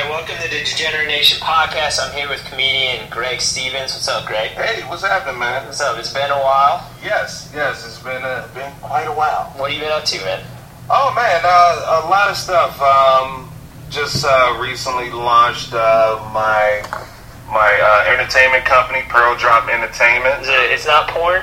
right, welcome to the Degenerate Nation podcast. I'm here with comedian Greg Stevens. What's up, Greg? Hey, what's happening, man? What's up? It's been a while. Yes, yes, it's been uh, been quite a while. What have you been up to, man? Oh man, uh, a lot of stuff. Um, just uh, recently launched uh, my my uh, entertainment company, Pearl Drop Entertainment. Is it, it's not porn?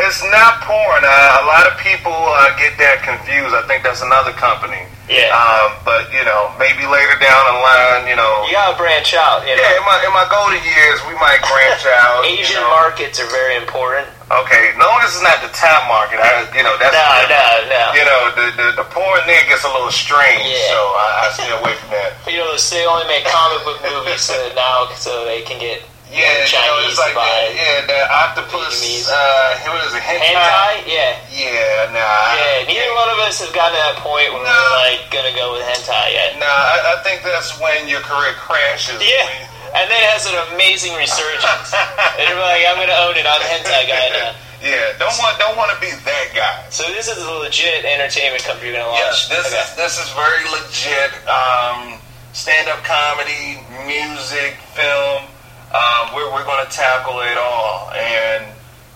It's not porn. Uh, a lot of people uh, get that confused. I think that's another company. Yeah. Um, but you know, maybe later down the line, you know. You gotta branch out. You know? Yeah, in my in my golden years, we might branch out. you Asian know. markets are very important. Okay, no, this is not the top market, I, you know that's No, no, no. you know the the, the porn thing gets a little strange, Yeah. so I, I stay away from that. You know, they only make comic book movies so now, so they can get Yeah, Chinese it's like that, yeah, the octopus. Vietnamese. Uh, what is it? Hentai. hentai. Yeah, Yeah, nah. yeah. Neither one of us have gotten to that point where No. we're like gonna go with hentai yet. Nah, I, I think that's when your career crashes. Yeah. When- And then it has an amazing resurgence. and you're like, I'm gonna own it. I'm a hentai guy now. yeah, don't want don't want to be that guy. So this is a legit entertainment company you're gonna launch. Yes, this Okay. is this is very legit. Um, stand up comedy, music, film. Um, we're we're going to tackle it all. And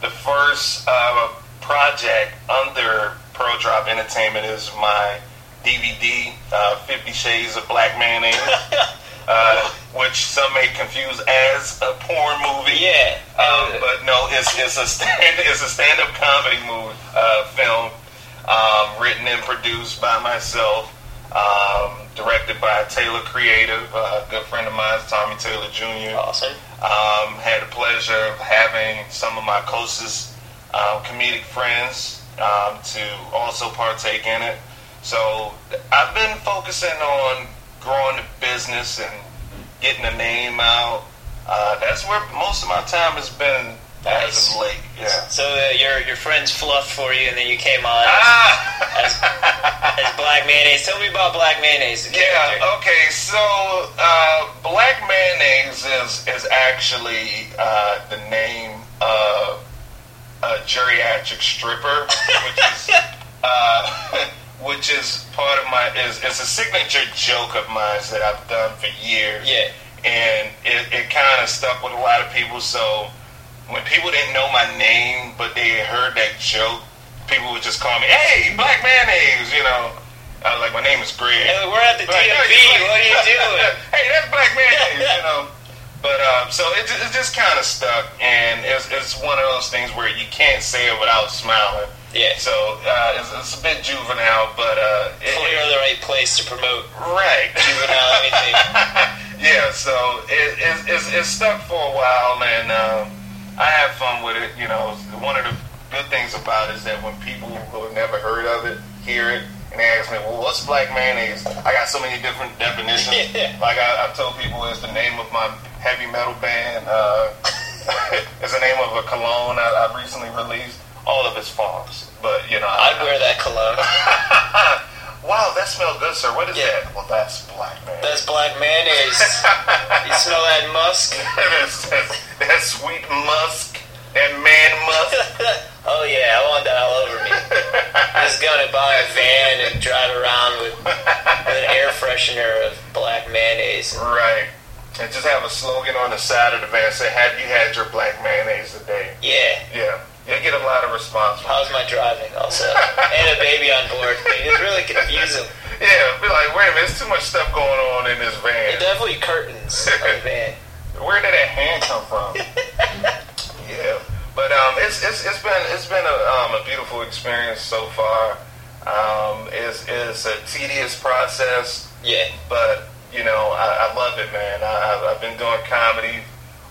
the first uh, project under Pearl Drop Entertainment is my DVD, uh, Fifty Shades of Black Mayonnaise. Uh, which some may confuse as a porn movie. yeah. Um, but no, it's it's a stand it's a stand up comedy movie uh, film, um, written and produced by myself, um, directed by Taylor Creative, a good friend of mine, Tommy Taylor Jr. awesome. Um, had the pleasure of having some of my closest um, comedic friends um, to also partake in it. So I've been focusing on growing the business and getting the name out. Uh, that's where most of my time has been Nice. as of late. Yeah. So uh, your your friends fluffed for you, and then you came on Ah! as, as Black Mayonnaise. Tell me about Black Mayonnaise. Yeah. Okay. So, uh, Black Mayonnaise is is actually uh, the name of a geriatric stripper, which is uh, which is part of my is it's a signature joke of mine that I've done for years. Yeah. And it, it kind of stuck with a lot of people. So when people didn't know my name, but they heard that joke, people would just call me, "Hey, Black Mayonnaise," you know. Uh, like my name is Greg. Hey, we're at the Like, DMV. hey, What are you doing? hey, that's black mayonnaise, you know. But um, so it, it just kind of stuck, and it's, it's one of those things where you can't say it without smiling. Yeah. So uh, it's, it's a bit juvenile, but uh, it, You're the right place to promote right. juvenile anything. yeah, so it, it, it's, it's stuck for a while, and um, I have fun with it. You know, one of the good things about it is that when people who have never heard of it hear it, and they ask me, "Well, what's black mayonnaise?" I got so many different definitions. Yeah. Like I, I've told people, it's the name of my heavy metal band. Uh, it's the name of a cologne I, I recently released. All of it's false, but you know, I'd wear that cologne. wow, that smells good, sir. What is Yeah. that? Well, that's black mayonnaise. That's Black Mayonnaise. you smell that musk? That's- that's- that sweet musk, that man musk. Oh yeah, I want that all over me. I Just gonna buy a van and drive around with, with an air freshener of Black Mayonnaise. right. And just have a slogan on the side of the van say, Have you had your black mayonnaise today? Yeah. Yeah. You get a lot of response. How's my driving also? and a baby on board. It's really confusing. Yeah, be like, wait a minute, there's too much stuff going on in this van. Definitely curtains on the van. Where did that hand come from? yeah, but um, it's it's it's been it's been a um, a beautiful experience so far. Um, it's it's a tedious process, Yeah. but you know I, I love it, man. I, I've- been doing comedy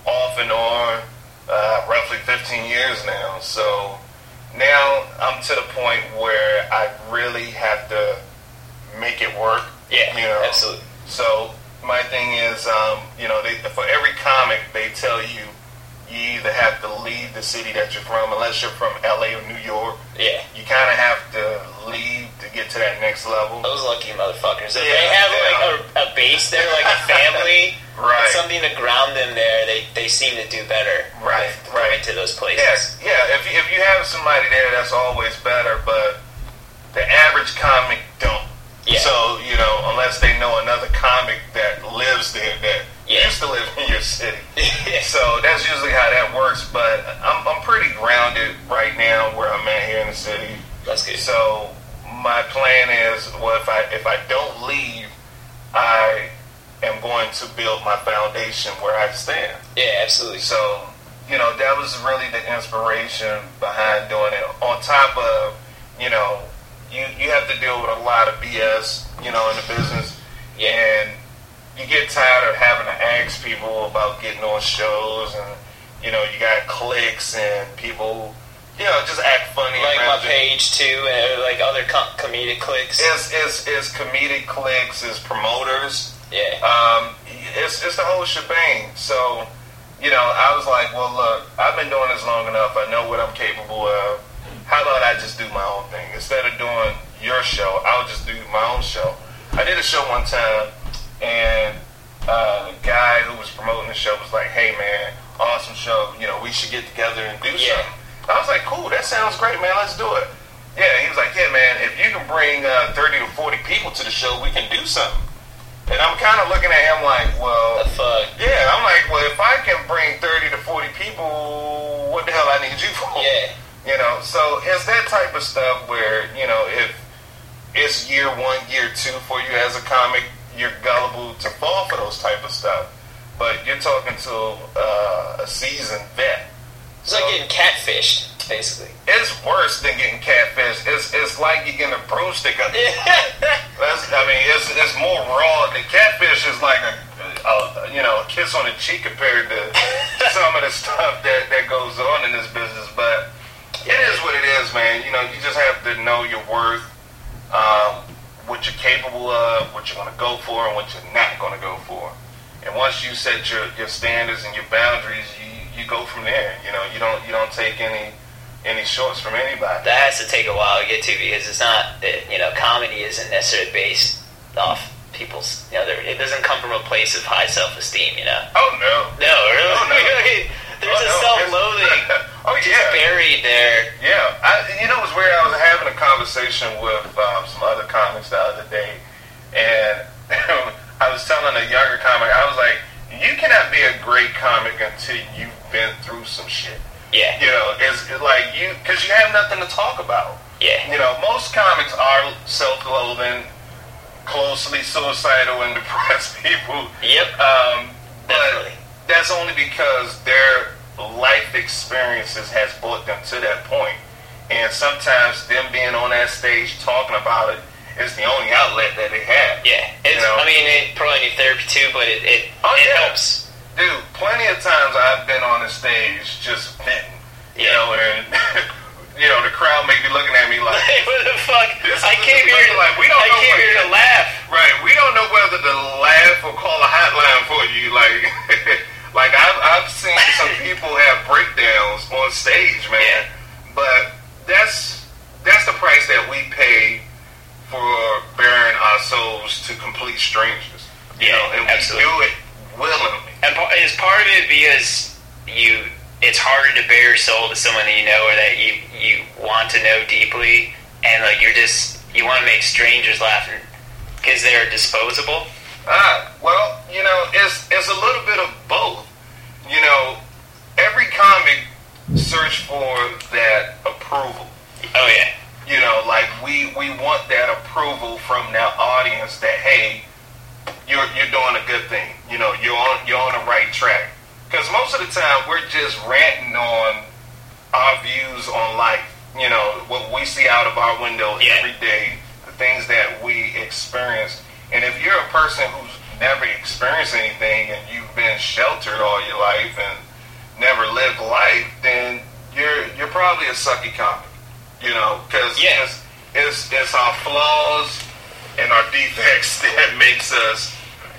off and on uh, roughly 15 years now, so now I'm to the point where I really have to make it work. Yeah. You know, Absolutely. so my thing is, um, you know, they, for every comic, they tell you you either have to leave the city that you're from, unless you're from LA or New York. Yeah. You kind of have to leave to get to that next level. Those lucky motherfuckers. If Yeah, they have yeah. like a, a base there, like a family, Right. something to ground them there, they, they seem to do better. Right, with right. To those places. Yes, yeah. If you, if you have somebody there, that's always better. But the average comic don't. Yeah. So you know, unless they know another comic that lives lives there that Yeah. used to live in your city. So that's usually how that works. But I'm, I'm pretty grounded right now where I'm at here in the city. That's good. So my plan is, well, if I if I don't leave, I am going to build my foundation where I stand. Yeah, absolutely. So you know that was really the inspiration behind doing it. On top of you know you you have to deal with a lot of BS you know in the business, Yeah. and you get tired of having to ask people about getting on shows and you know you got clicks and people you know just act funny Like my page too, and like other com- comedic clicks. It's, it's, it's comedic clicks, it's promoters, Yeah. um, it's, it's the whole shebang. So, you know, I was like, well, look, I've been doing this long enough. I know what I'm capable of. How about I just do my own thing? Instead of doing your show, I'll just do my own show. I did a show one time, and uh, the guy who was promoting the show was like, hey, man, awesome show. You know, we should get together and do Yeah. something. I was like, cool, that sounds great, man. Let's do it. Yeah, he was like, yeah, man, if you can bring uh, 30 to 40 people to the show, we can do something. And I'm kind of looking at him like, well, the fuck. yeah, I'm like, well, if I can bring 30 to 40 people, what the hell I need you for? Yeah. You know, so it's that type of stuff where, you know, if it's year one, year two for you as a comic, you're gullible to fall for those type of stuff. But you're talking to uh, a seasoned vet. It's like getting catfished, basically. It's worse than getting catfished. It's it's like you're getting a broomstick up. That's, I mean, it's it's more raw. The catfish is like a, a you know a kiss on the cheek compared to some of the stuff that that goes on in this business. But it is what it is, man. You know, you just have to know your worth, um, what you're capable of, what you're going to go for, and what you're not going to go for. And once you set your, your standards and your boundaries, you, you go from there. You know, you don't you don't take any any shorts from anybody. That has to take a while to get to because it's not, you know, comedy isn't necessarily based off people's, you know, it doesn't come from a place of high self-esteem, you know. Oh no. No, really? Oh, no. There's Oh, a no. self-loathing oh just yeah. buried there. Yeah, I, you know, it was weird. I was having a conversation with um, some other comics the other day, and I was telling a younger comic, I was like, "You cannot be a great comic until you've been through some shit." Yeah, You know, it's it's like you because you have nothing to talk about. yeah, You know, most comics are self-loathing, closely suicidal and depressed people. yep, Um, but definitely. That's only because their life experiences has brought them to that point. And sometimes them being on that stage talking about it is the only outlet that they have. Yeah, it's, You know? I mean, it probably need therapy too, but it, it, Oh, it yeah. helps. Dude, plenty of times I've been on the stage just venting. You Yeah. know, and you know, the crowd may be looking at me like Hey, what the fuck? This I came here. like, we don't I know came here to laugh. Right, we don't know whether to laugh or call a hotline for you. Like, like I've, I've seen some people have breakdowns on stage, man. Yeah. But that's that's the price that we pay for bearing our souls to complete strangers. You Yeah, know, and absolutely. we do it willingly. And is part of it because you it's harder to bear your soul to someone that you know or that you you want to know deeply, and like you're just you want to make strangers laugh because they're disposable. Ah, well, you know, it's it's a little bit of. You know, every comic search for that approval. Oh yeah, you know, like we we want that approval from their audience that hey, you're you're doing a good thing. You know, you're on you're on the right track. Because most of the time we're just ranting on our views on life. You know, what we see out of our window Yeah. every day, the things that we experience. And if you're a person who's never experienced anything and you've been sheltered all your life and never lived life, then you're you're probably a sucky comic. You know, because Yeah. it's, it's it's our flaws and our defects that makes us,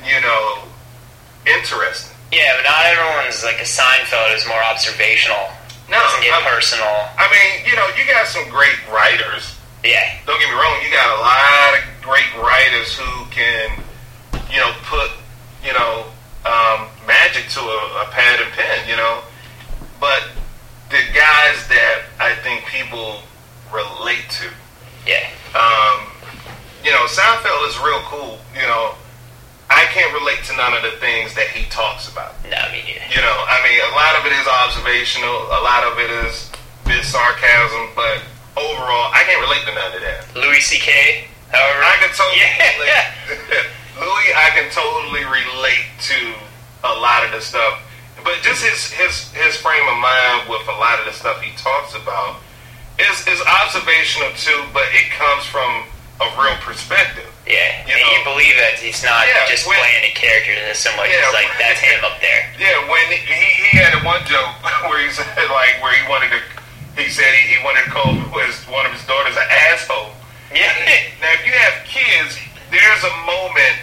you know, interesting. yeah, but not everyone's like a Seinfeld is more observational. No, doesn't get I'm- personal. I mean, you know, you got some great writers. Yeah, Don't get me wrong, you got a lot of great writers who can, you know, put, you know, um, magic to a, a pad and pen, you know. But the guys that I think people relate to, yeah, um, you know, Seinfeld is real cool. You know, I can't relate to none of the things that he talks about. No, me neither. You know, I mean, a lot of it is observational, a lot of it is bit sarcasm, but overall, I can't relate to none of that. Louis C.K. However, I can totally Yeah. Louis, I can totally relate to a lot of the stuff, but just his his his frame of mind with a lot of the stuff he talks about is is observational too, but it comes from a real perspective. Yeah, You and you believe that he's not Yeah, just when- playing a character in this much. Yeah, it's like that's him up there. Yeah, when he, he had one joke where he said like where he wanted to, he said he, he wanted to call his, one of his daughters an asshole. Yeah, Now, if you have kids, there's a moment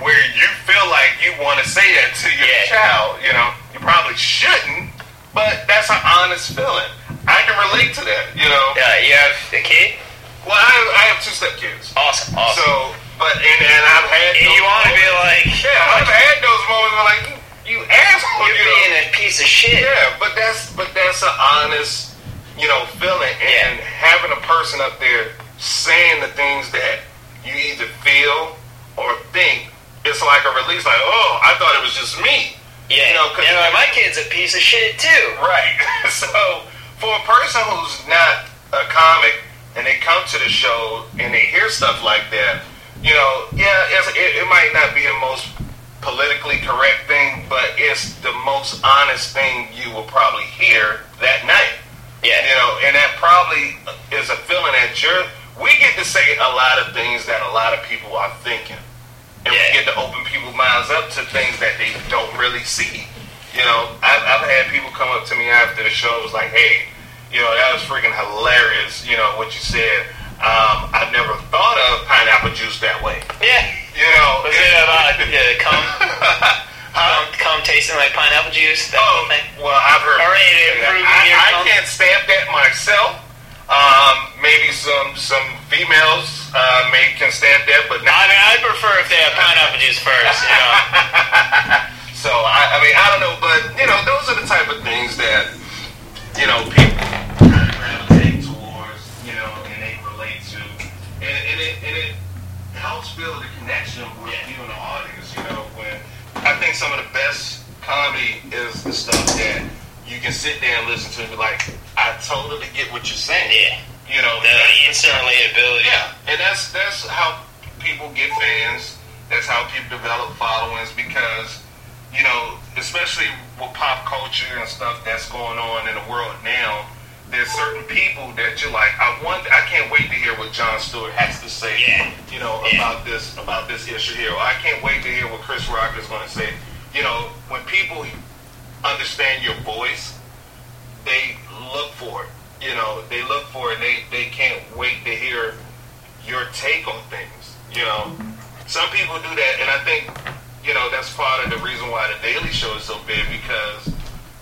where you feel like you want to say that to your Yeah. child. You know, you probably shouldn't, but that's an honest feeling. I can relate to that. You know, uh, you have a kid. well, I, I have two stepkids, Awesome, awesome. so but and, and I've had and you want to be like, yeah, I've had those moments where like you, asshole, you're you know. being a piece of shit. Yeah, but that's but that's an honest, you know, feeling, and having a person up there saying the things that you either feel or think, it's like a release. Like, oh, I thought it was just me. Yeah, You know, 'cause- Yeah, my kid's a piece of shit too. Right. so for a person who's not a comic and they come to the show and they hear stuff like that, you know, yeah, it's, it, it might not be the most politically correct thing, but it's the most honest thing you will probably hear that night. Yeah, You know, and that probably is a feeling that you're. We get to say a lot of things that a lot of people are thinking, and we get to open people's minds up to things that they don't really see. You know, I've, I've had people come up to me after the show, was like, "Hey, you know, that was freaking hilarious. You know what you said. Um, I've never thought of pineapple juice that way. yeah. You know, Was it about cum, cum tasting like pineapple juice? That whole Oh, thing. well, I've heard. Already people say that. improving your I, I can't stamp that myself. Um, maybe some some females uh, may can stand that, but I not. mean, I prefer if they have pineapple juice first. You know. So I, I mean, I don't know, but you know, those are the type of things that you know people gravitate towards, you know, and they relate to, and, and it and it helps build a connection with you and the audience. You know, when I think some of the best comedy is the stuff that you can sit there and listen to and be like, I totally get what you're saying. Yeah. You know, The instant relatability. yeah, and that's that's how people get fans. That's how people develop followings because you know, especially with pop culture and stuff that's going on in the world now. There's certain people that you're like, I want, I can't wait to hear what Jon Stewart has to say, Yeah. you know, Yeah. about this about this issue here. Or I can't wait to hear what Chris Rock is going to say. You know, when people understand your voice, for it. They they can't wait to hear your take on things. You know, some people do that, and I think you know that's part of the reason why the Daily Show is so big because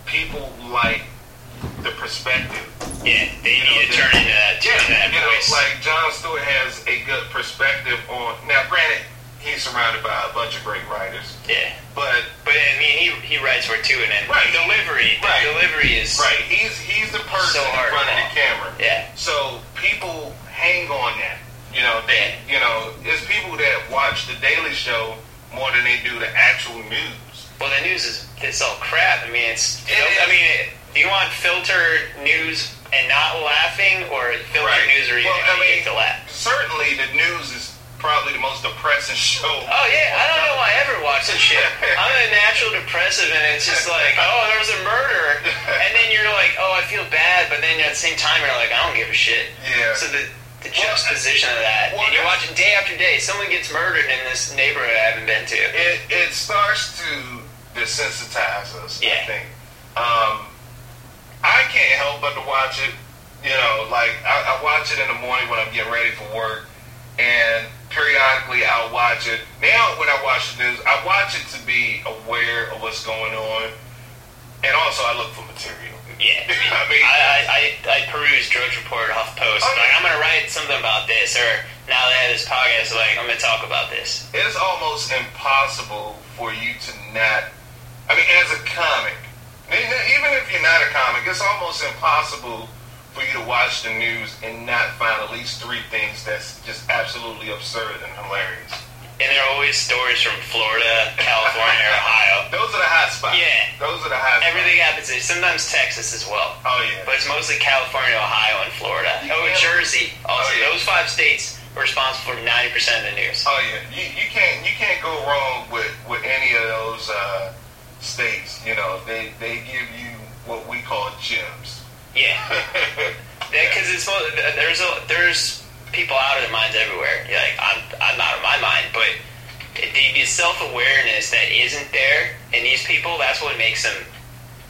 people like the perspective. Yeah, they You know, need to turn into uh, that, turn into that you know, like Jon Stewart has a good perspective on. Now, granted, he's surrounded by a bunch of great writers, yeah, but but I mean, he he writes for two and then Right. the delivery, the Right. delivery is right, he's he's the person So in front of the camera. Yeah, So people hang on that. You know, they you know, it's people that watch the Daily Show more than they do the actual news. well, the news is it's all crap. I mean, it's It I mean, do you want filtered news and not laughing, or filtered Right. news where you Well, oh, I mean- to laugh? Certainly, the news is probably the most depressing show. Oh yeah, I don't know why I ever watch this shit. I'm a natural depressive, and it's just like, oh, there was a murder, and then you're like, oh, I feel bad, but then at the same time, you're like, I don't give a shit. Yeah. So the the Well, juxtaposition of that, well, and you that's- watch it day after day. Someone gets murdered in this neighborhood I haven't been to. it it starts to desensitize us. I Yeah. think. Um, I can't help but to watch it. You know, like I, I watch it in the morning when I'm getting ready for work, and periodically I'll watch it. Now, when I watch the news, I watch it to be aware of what's going on, and also I look for material. Yeah, I mean, I, I, I, I peruse Drudge Report HuffPost. Oh, like. I'm gonna write something about this, or now that I have this podcast, like I'm gonna talk about this. it's almost impossible for you to not. I mean, as a comic, even if you're not a comic, it's almost impossible for you to watch the news and not find at least three things that's just absolutely absurd and hilarious. and there are always stories from Florida, California, or Ohio. Those are the hot spots. Yeah. Those are the hot spots. Everything happens there. Sometimes Texas as well. Oh yeah. But it's mostly California, Ohio, and Florida. You Oh, and Jersey. Also, Oh, yeah. those five states are responsible for 90% of the news. Oh yeah, you, you can't you can't go wrong with with any of those uh, states. You know, they they give you what we call gems. Yeah. Because it's there's a, there's people out of their minds everywhere. You're like I'm I'm out of my mind, but the, the self awareness that isn't there in these people, that's what makes them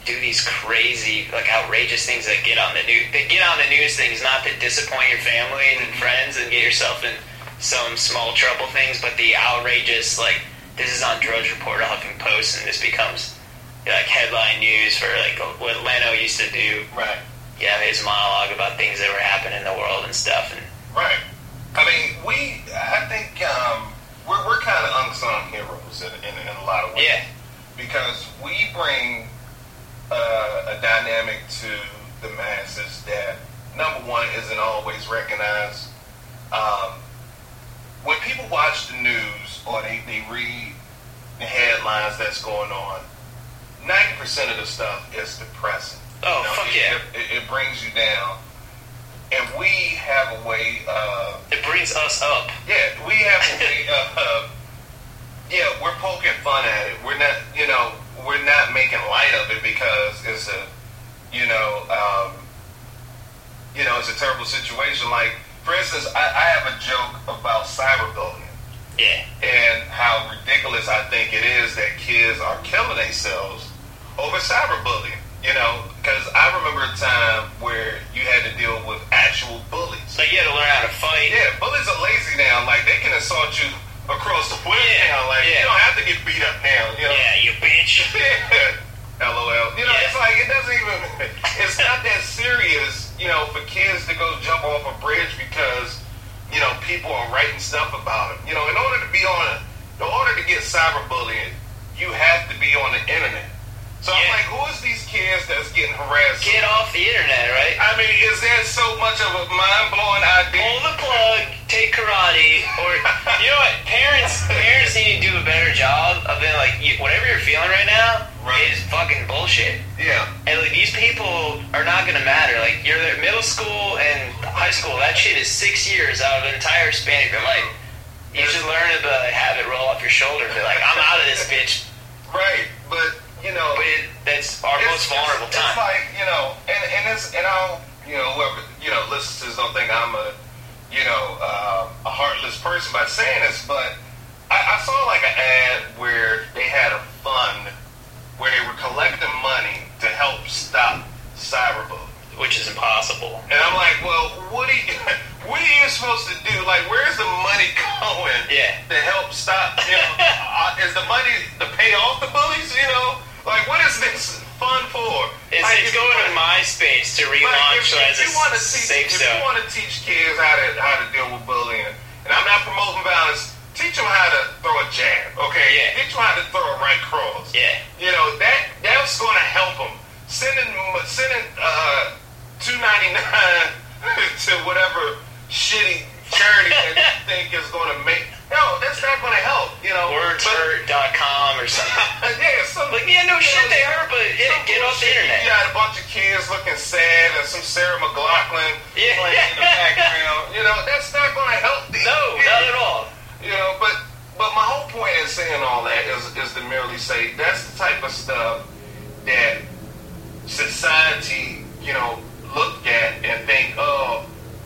do these crazy, like outrageous things that get on the news. They get on the news things not to disappoint your family and mm-hmm. friends and get yourself in some small trouble things, but the outrageous like this is on Drudge Report or Huffington Post, and this becomes like headline news for like what Leno used to do Right. Yeah, his monologue about things that were happening in the world and stuff. And Right. I mean, we. I think um, we're we're kind of unsung heroes in, in, in a lot of ways. yeah, because we bring uh, a dynamic to the masses that number one isn't always recognized. Um, when people watch the news or they, they read the headlines that's going on, ninety percent of the stuff is depressing. Oh, You know, fuck it, yeah. It, it brings you down, and we have a way of it brings us up. yeah, we have a way of, uh, yeah, we're poking fun at it. We're not, you know, we're not making light of it because it's a, you know, um, you know, it's a terrible situation. Like, for instance, I, I have a joke about cyberbullying Yeah, and how ridiculous I think it is that kids are killing themselves over cyberbullying. You know, because I remember a time where you had to deal with actual bullies. like you had to learn how to fight. Yeah, bullies are lazy now. Like they can assault you across the way Yeah, now. Like yeah. you don't have to get beat up now. You know? Yeah, you bitch. LOL. You know, Yeah. it's like it doesn't even. It's not that serious. You know, for kids to go jump off a bridge because you know people are writing stuff about them. You know, in order to be on, a, in order to get cyberbullying, you have to be on the internet. So I'm like, who is these kids that's getting harassed? Get off the internet, right? I mean, is that so much of a mind blowing idea? Pull the plug, take karate, or you know what? Parents, parents need to do a better job of being like, you, whatever you're feeling right now Right. is fucking bullshit. Yeah. And like these people are not gonna matter. Like you're there, middle school and high school. That shit is six years out of an entire span of your life. You should learn to like, have it roll off your shoulder. Be like, I'm out of this bitch. Right, but you know, But it, that's our most vulnerable it's, time. It's like you know, and and it's and I don't you know whoever you know listens to this don't think I'm a you know uh, a heartless person by saying this, but I, I saw like an ad where they had a fund where they were collecting money to help stop cyberbullying. which is impossible. And I'm like, well, what are you, what are you supposed to do? Like, where's the money going Yeah. to help stop? You know, uh, is the money to pay off the bullies? You know, like what is this fun for? It's, like, it's if going to MySpace to like, relaunch if, as if a you want to teach, safe if you want to teach kids how to how to deal with bullying, and I'm not promoting violence. Teach them how to throw a jab, okay? Yeah. Teach them how to throw a right cross. Yeah. Sarah Yeah. playing in the background. You know, that's not going to help. These No, kids. not at all. You know, but but my whole point in saying all that is is to merely say that's the type of stuff that society, you know, look at and think, oh,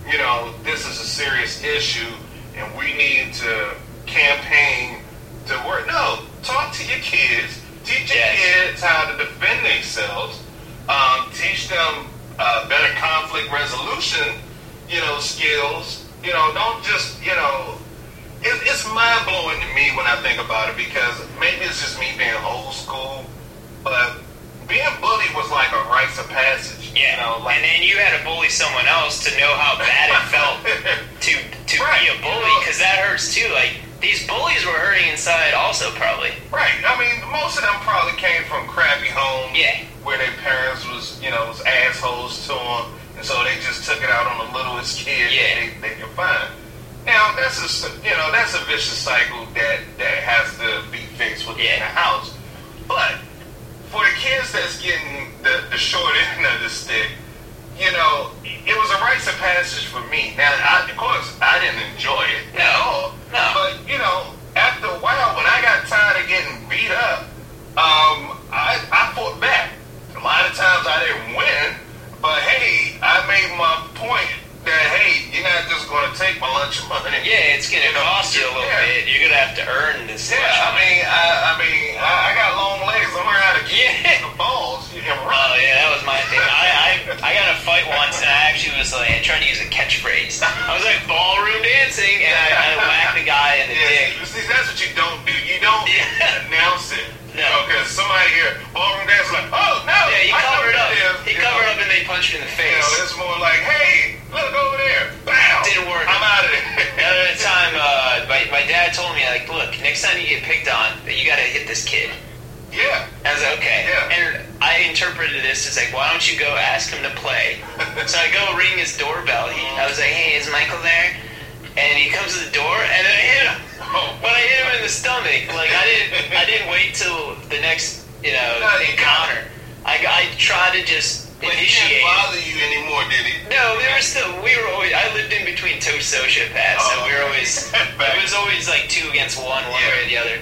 you know, this is a serious issue and we need to campaign to work. No, talk to your kids, teach your Yes. kids how to defend themselves, um, teach them uh, better conflict resolution, you know, skills. You know, don't just, you know, it, it's mind blowing to me when I think about it because maybe it's just me being old school, but being bullied was like a rites of passage. Yeah. You know, like and then you had to bully someone else to know how bad it felt to to Right, be a bully because that hurts too. Like these bullies were hurting inside also probably. right. I mean, most of them probably came from crappy homes. Yeah. Where their parents was, you know, was assholes to them, and so they just took it out on the littlest kid Yeah. they, they could find. Now that's a you know that's a vicious cycle that in Yeah. the house. But for the kids that's getting the, the short end of the stick, you know, it was a rites of passage for me. Now, I, of course, I didn't enjoy it at all. No. But, you know, after a while, when I got tired of getting beat up, um, I, I fought back. A lot of times I didn't win, but hey, I made my point that, hey, you're not just going to take my lunch money. Yeah, it's gonna cost you a little yeah. bit. You're gonna have to earn this. Yeah, I mean, I, I mean, I, I got long legs. I learned how to kick Yeah. the balls. You can Oh yeah, that was my thing. I, I I got a fight once, and I actually was like, I tried to use a catchphrase. I was like ballroom dancing, and I, I whacked the guy in the dick. Yeah, see, that's what you don't do. You don't Yeah. announce it. No. Because somebody here, ballroom dance, like, oh, no. Yeah, he I know covered what up. it is. He You covered know, up, and they punched him in the You know, face. it's more like, hey, told me, like, look, next time you get picked on, you gotta hit this kid. yeah. I was like, okay. Yeah. And I interpreted this as like, why don't you go ask him to play? so I go ring his doorbell. He, I was like, hey, is Michael there? And he comes to the door, and I hit him. Oh, But I hit him in the stomach. Like I didn't, I didn't wait till the next, you know, No, encounter. I, I tried to just but he didn't bother you anymore, did he? No, there was still. We were always. I lived in between two sociopaths, so Oh. we were oh. always. it was always like two against one, one Yeah. way or the other.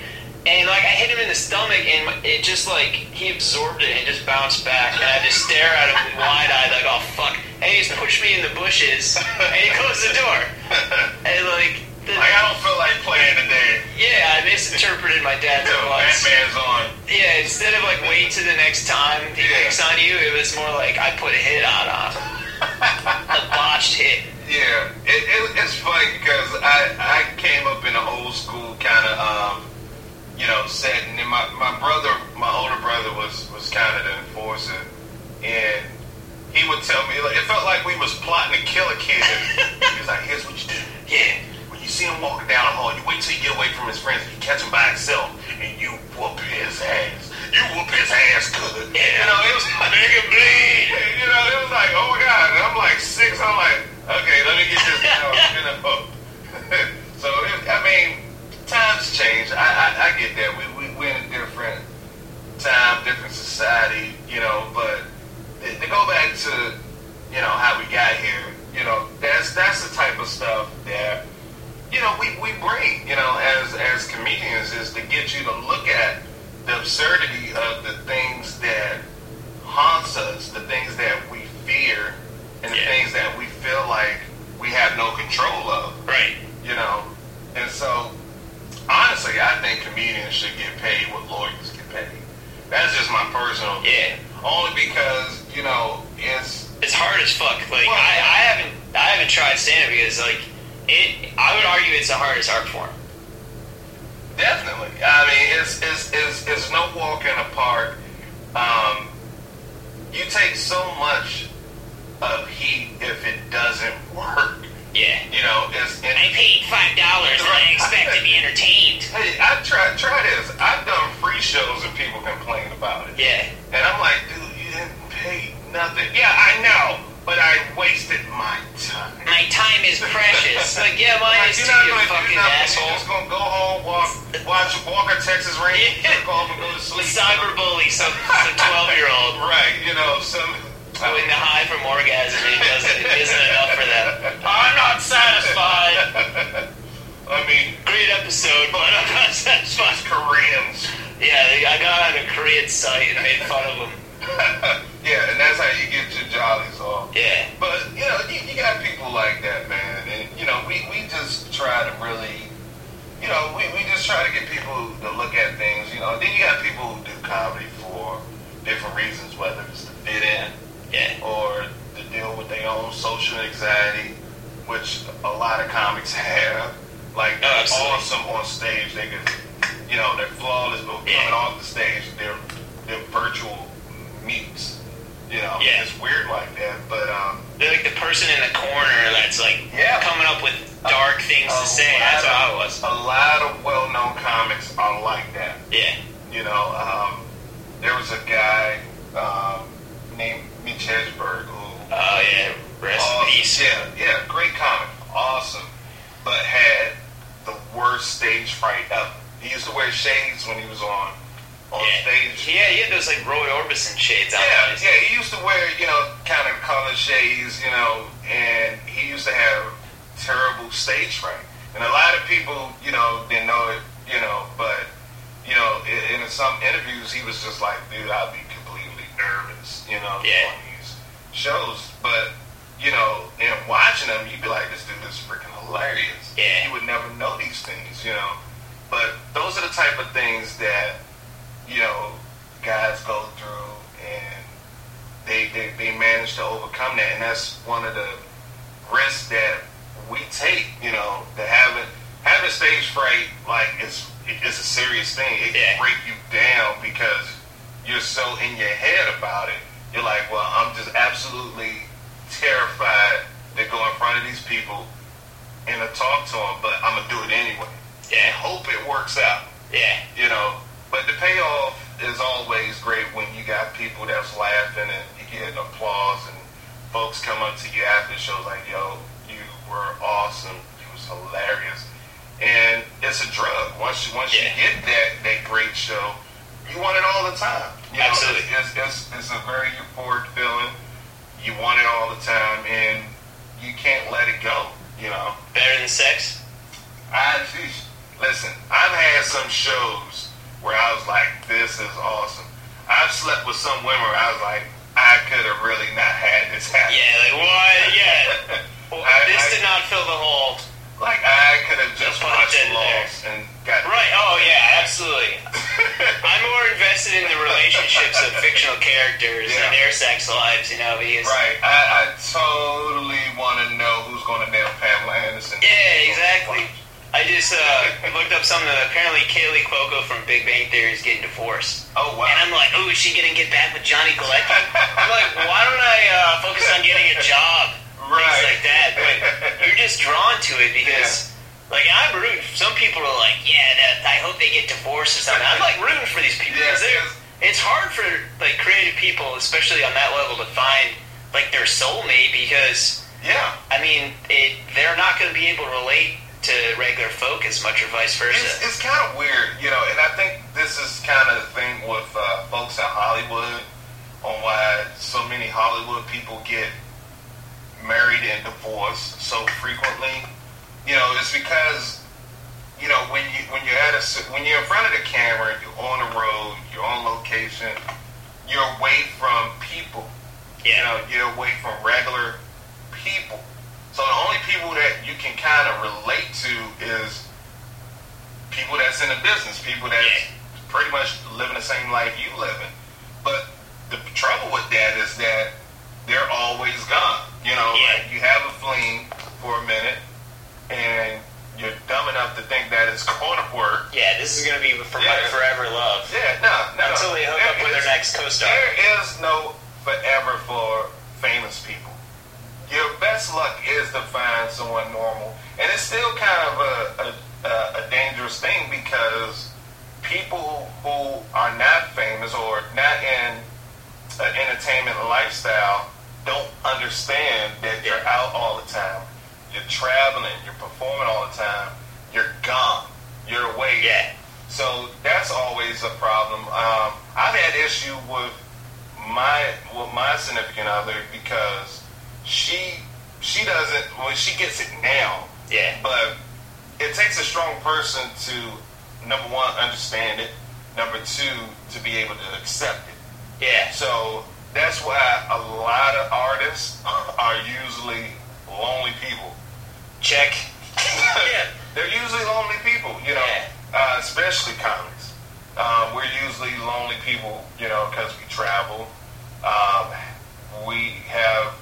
And like I hit him in the stomach, and it just like he absorbed it and just bounced back, and I just stare at him wide eyed, like oh fuck. And he just pushed me in the bushes, and he closed the door. And like, the, Like, I don't feel like playing today. yeah, I misinterpreted my dad's know, advice. Batman's on. Yeah, instead of like wait to the next time he Yeah. picks on you, it was more like I put a hit out on him, a botched hit. Yeah, it, it, it's funny because I, I came up in an old school kind of, um, you know, setting. And my, my brother, my older brother, was, was kind of the enforcer. And he would tell me, like, it felt like we was plotting to kill a kid. he was like, here's what you do. Yeah. See him walking down the hall, you wait till you get away from his friends. You catch him by himself, and you whoop his ass. You whoop his ass good. You know, it was like, him bleed. you know, it was like, oh my god. And I'm like six. I'm like, okay, let me get this down. you know. so it, I mean, times change. I, I, I get that. We we we're in a different time, different society. You know, but to go back to you know how we got here. You know, that's that's the type of stuff that you know we, we bring. You know, as as comedians, is to get you to look at the absurdity of the things that haunts us, the things that we fear, and the Yeah. things that we feel like we have no control of. Right. You know, and so honestly, I think comedians should get paid what lawyers get paid. That's just my personal Yeah. only because you know it's It's hard as fuck. Like Well, I, I haven't I haven't tried stand up because like it I would argue it's the hardest art form. definitely. I mean, it's it's it's, it's no walk in the park. Um, you take so much of heat if it doesn't work. Yeah. You know, it's and, I paid five dollars and I expect to be entertained. Hey, I try try this. I've done free shows and people complain about it, Yeah. and I'm like, dude, you didn't pay nothing. Yeah, I know, but I wasted my time. My time is precious. like, yeah, mine Like, is too, you fucking asshole. You're just gonna go home, walk, watch Walker Texas Ranger, Yeah. off, and go to sleep. cyberbully some some twelve year old Right, you know, some. when the high from orgasm it doesn't it isn't enough for them. I'm not satisfied. I mean, Great episode, but I'm not satisfied. Koreans. Yeah, I got on a Korean site and made fun of them. yeah, and that's how you get jollies off. Yeah. But you know, you, you got people like that, man, and you know, we, we just try to really, you know, we, we just try to get people to look at things, you know. Then you got people who do comedy for different reasons, whether it's to fit in Yeah. or to deal with their own social anxiety, which a lot of comics have. Like Oh, they're absolutely. awesome on stage, they can, you know, they're flawless, but Yeah. coming off the stage, they're they're virtual mutes. You know, Yeah. it's weird like that, but um, They're like the person in the corner that's like Yeah. coming up with dark things a to say. That's of- how I was. A lot of well-known comics are like that. Yeah. You know, um, there was a guy um, named Mitch Hedberg who Oh yeah. Rest in peace. Yeah, yeah, great comic, awesome, but had the worst stage fright ever. He used to wear shades when he was on on yeah. stage. Yeah, he had those like Roy Orbison shades on. Yeah, yeah, he used to wear, you know, kind of color shades, you know, and he used to have terrible stage fright. And a lot of people, you know, didn't know it, you know, but, you know, in, in some interviews, he was just like, dude, I'd be completely nervous, you know, Yeah. on these shows. But, you know, and watching him, you'd be like, this dude is freaking hilarious. Yeah. You would never know these things, you know. But those are the type of things that, you know, guys go through and they, they, they manage to overcome that. And that's one of the risks that we take, you know, that having, having stage fright, like, it's, it's a serious thing. It Yeah. can break you down because you're so in your head about it. You're like, well, I'm just absolutely terrified to go in front of these people and to talk to them, but I'm going to do it anyway. And hope it works out Yeah. you know. But the payoff is always great when you got people that's laughing and you get applause and folks come up to you after the show like, "Yo, you were awesome. It was hilarious." And it's a drug. Once you once Yeah. you get that that great show, you want it all the time. You know, Absolutely. It's, it's, it's, it's a very euphoric feeling. You want it all the time, and you can't let it go. You know. Better than sex? I listen. I've had some shows where I was like, "This is awesome." I've slept with some women where I was like, "I could have really not had this happen." Yeah, like what? Yeah. Well, I- this I- did not fill the hole. Like I could have just watched. Lost and got Right. Oh yeah, absolutely. I'm more invested in the relationships of fictional characters Yeah. and their sex lives, you know, because right. I, I totally want to know who's going to nail Pamela Anderson. Yeah, exactly. I just uh, looked up something that apparently Kaley Cuoco from Big Bang Theory is getting divorced. Oh wow. And I'm like, oh, is she going to get back with Johnny Galecki? I'm like, why don't I uh, focus on getting a job? Right. Things like that. But you're just drawn to it because, like, I'm rooting. Some people are like, yeah, that, I hope they get divorced or something. I'm like rooting for these people Yeah, because they're. yes. It's hard for like creative people, especially on that level, to find like their soulmate because yeah. I mean, it, they're not going to be able to relate to regular folk as much or vice versa. It's, it's kind of weird, you know, and I think this is kind of the thing with uh, folks in Hollywood on why so many Hollywood people get married and divorced so frequently. You know, it's because you know when you when you're at a when you're in front of the camera, you're on the road, you're on location, you're away from people. You yeah, know, you're away from regular people. So the only people that you can kind of relate to is people that's in the business, people that's Yeah. pretty much living the same life you live in. But the trouble with that is that they're always gone. You know, Yeah. like you have a fling for a minute, and you're dumb enough to think that it's going to work. yeah. This is going to be for my forever love Yeah, no, no. until they hook There up with their next co-star. there is no forever for famous people. Best luck is to find someone normal, and it's still kind of a, a, a dangerous thing because people who are not famous or not in an entertainment lifestyle don't understand that you're out all the time. You're traveling, you're performing all the time. You're gone. You're away. Yeah, So that's always a problem. Um, I've had issue with my with my significant other because she she doesn't well she gets it now, yeah, but it takes a strong person to number one understand it, number two to be able to accept it. yeah. So that's why a lot of artists are usually lonely people. Check. yeah, they're usually lonely people, you know, Yeah. uh, especially comics. Um, we're usually lonely people, you know, because we travel. Um, we have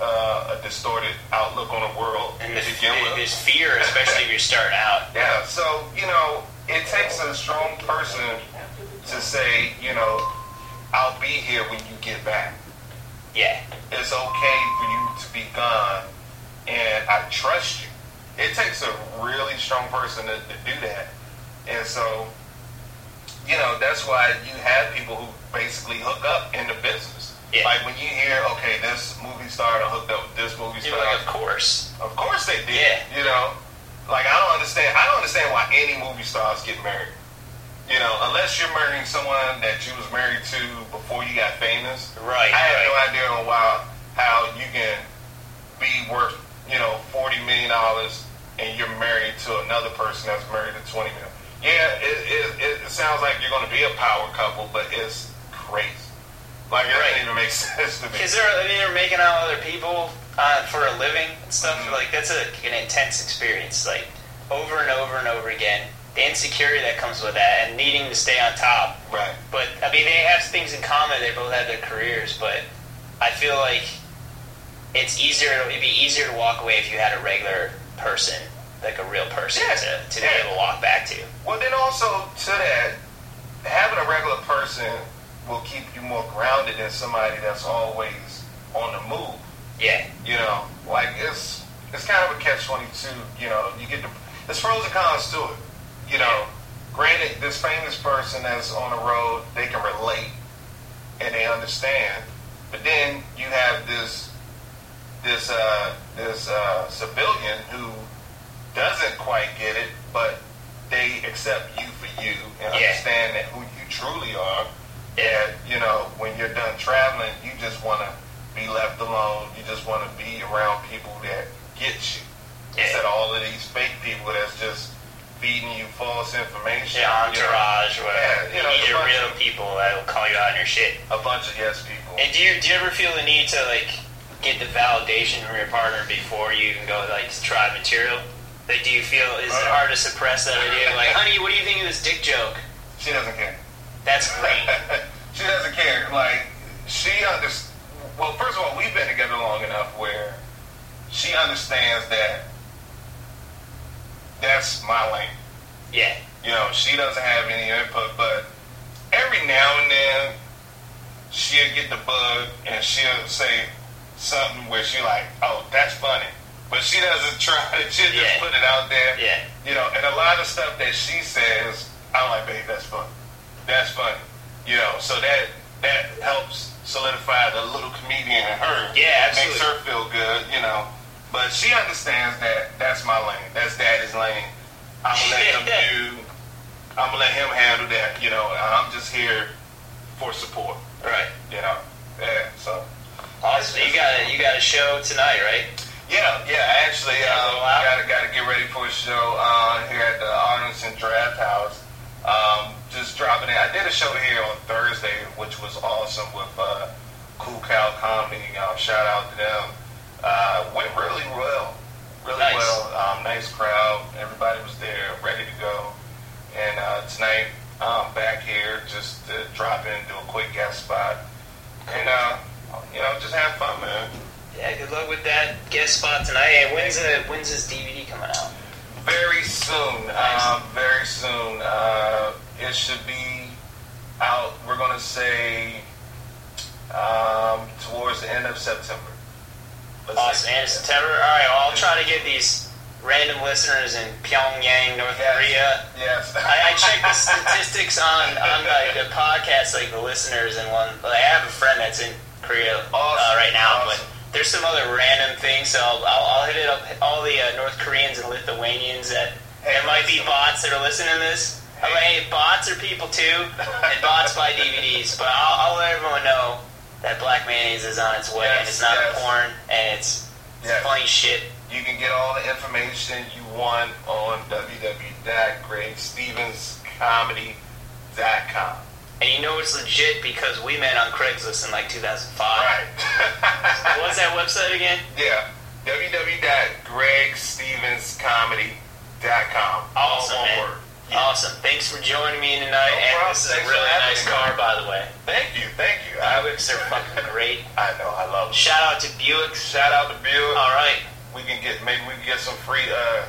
uh, a distorted outlook on the world And to the, begin with. there's fear, especially if you start out. Yeah, so, you know, it takes a strong person to say, you know, I'll be here when you get back. Yeah, It's okay for you to be gone, and I trust you. It takes a really strong person to, to do that. And so, you know, that's why you have people who basically hook up in the business. Yeah. Like when you hear, okay, this movie star done hooked up with this movie star. like, of course. Of course they did. Yeah. You know, like I don't understand. I don't understand why any movie stars get married. You know, unless you're marrying someone that you was married to before you got famous. Right. I have right. no idea on why how you can be worth you know forty million dollars and you're married to another person that's married to twenty million. Yeah, it, it, it sounds like you're going to be a power couple, but it's crazy. Like it Right. doesn't even make sense to me. Because they're, I mean, they're making out other people uh, for a living and stuff. Mhm. Like that's a, an intense experience. Like over and over and over again. The insecurity that comes with that, and needing to stay on top. Right. But I mean, they have things in common. They both have their careers, but I feel like it's easier. It'd be easier to walk away if you had a regular person, like a real person, Yeah. to, to be Yeah. able to walk back to. Well, then also to that, having a regular person will keep you more grounded than somebody that's always on the move. Yeah, You know, like it's it's kind of a catch twenty two. You know, you get the there's pros and cons to it. You know, granted, this famous person that's on the road, they can relate and they understand. But then you have this this uh, this uh, civilian who doesn't quite get it, but they accept you for you and Yeah. understand that who you truly are. Yeah. And you know, when you're done traveling, you just want to be left alone. You just want to be around people that get you. Instead of all of these fake people that's just feeding you false information. yeah, you know. entourage, whatever. Yeah, you know, need your real of- people that will call you out on your shit. a bunch of yes people. And do you do you ever feel the need to like get the validation from your partner before you even go like try material? Like, do you feel is it Uh. hard to suppress that idea? Like, honey, what do you think of this dick joke? She doesn't care. That's great. she doesn't care. Like she understands. Well, first of all, we've been together long enough where she understands that that's my lane. yeah, You know, she doesn't have any input, but every now and then she'll get the bug and she'll say something where she like, oh, that's funny. But she doesn't try to, she'll just Yeah. put it out there. yeah, You know, and a lot of stuff that she says, I'm like, babe, that's funny. That's funny. You know, so that that helps solidify the little comedian in her. Yeah, It makes her feel good, you know. But she understands that that's my lane. That's daddy's lane. I'm gonna let him do I'm gonna let him handle that, you know. I'm just here for support. right. You know. Yeah, so Awesome. You got a, you got a show tonight, right? Yeah, yeah. I actually, um, roll gotta gotta get ready for a show uh, here at the Arlington Draft House. Just dropping it. I did a show here on Thursday, which was awesome with uh, Cool Cow Comedy. Um, shout out to them. Uh, went really well, really Nice. well. Um, nice crowd. Everybody was there, ready to go. And uh, tonight, I'm back here just to drop in, do a quick guest spot, and uh, you know, just have fun, man. Yeah. Good luck with that guest spot tonight. And when's the when's this DVD coming out? Very soon. Um, very soon. Uh, it should be out. We're gonna say um, towards the end of September. Let's Awesome. say- And September. All right. Well, I'll try to get these random listeners in Pyongyang, North Yes. Korea. Yes. I, I checked the statistics on on like, the podcast, like the listeners, and one. Like, I have a friend that's in Korea uh, right now, Awesome. but there's some other random things. So I'll, I'll, I'll hit it up. All the uh, North Koreans and Lithuanians that Hey, there might be bots that are listening to this. Hey, bots are people too, and bots buy DVDs. But I'll, I'll let everyone know that Black Mayonnaise is on its way, and it's not yes. porn, and it's Yes. funny shit. You can get all the information you want on www.gregstevenscomedy.com. And you know it's legit because we met on Craigslist in like 2005. Right. What's that website again? Yeah. www.gregstevenscomedy.com. All Awesome, one man. word. Yeah. Awesome. Thanks for joining me tonight. No and this is a Thanks for really nice car, by the way. Thank you. Thank you. I, Buicks are fucking great. I know. I love them. Shout out to Buicks. Shout out to Bill. All right. We can get maybe we can get some free uh,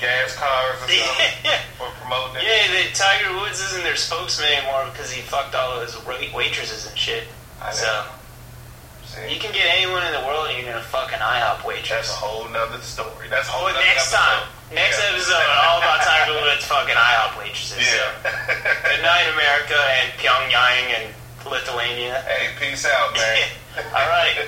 gas cars or something yeah, for promoting it. the Tiger Woods isn't their spokesman anymore because he fucked all of his wait- waitresses and shit. I know. So See, you can get anyone in the world and you're gonna fuck an IHOP that's a whole nother story. That's a whole Well, next time, episode. Next Yeah. episode, all about Tiger Woods fucking IHOP waitresses. So, Yeah. good night, America and Pyongyang and Lithuania. hey, peace out, man. All right.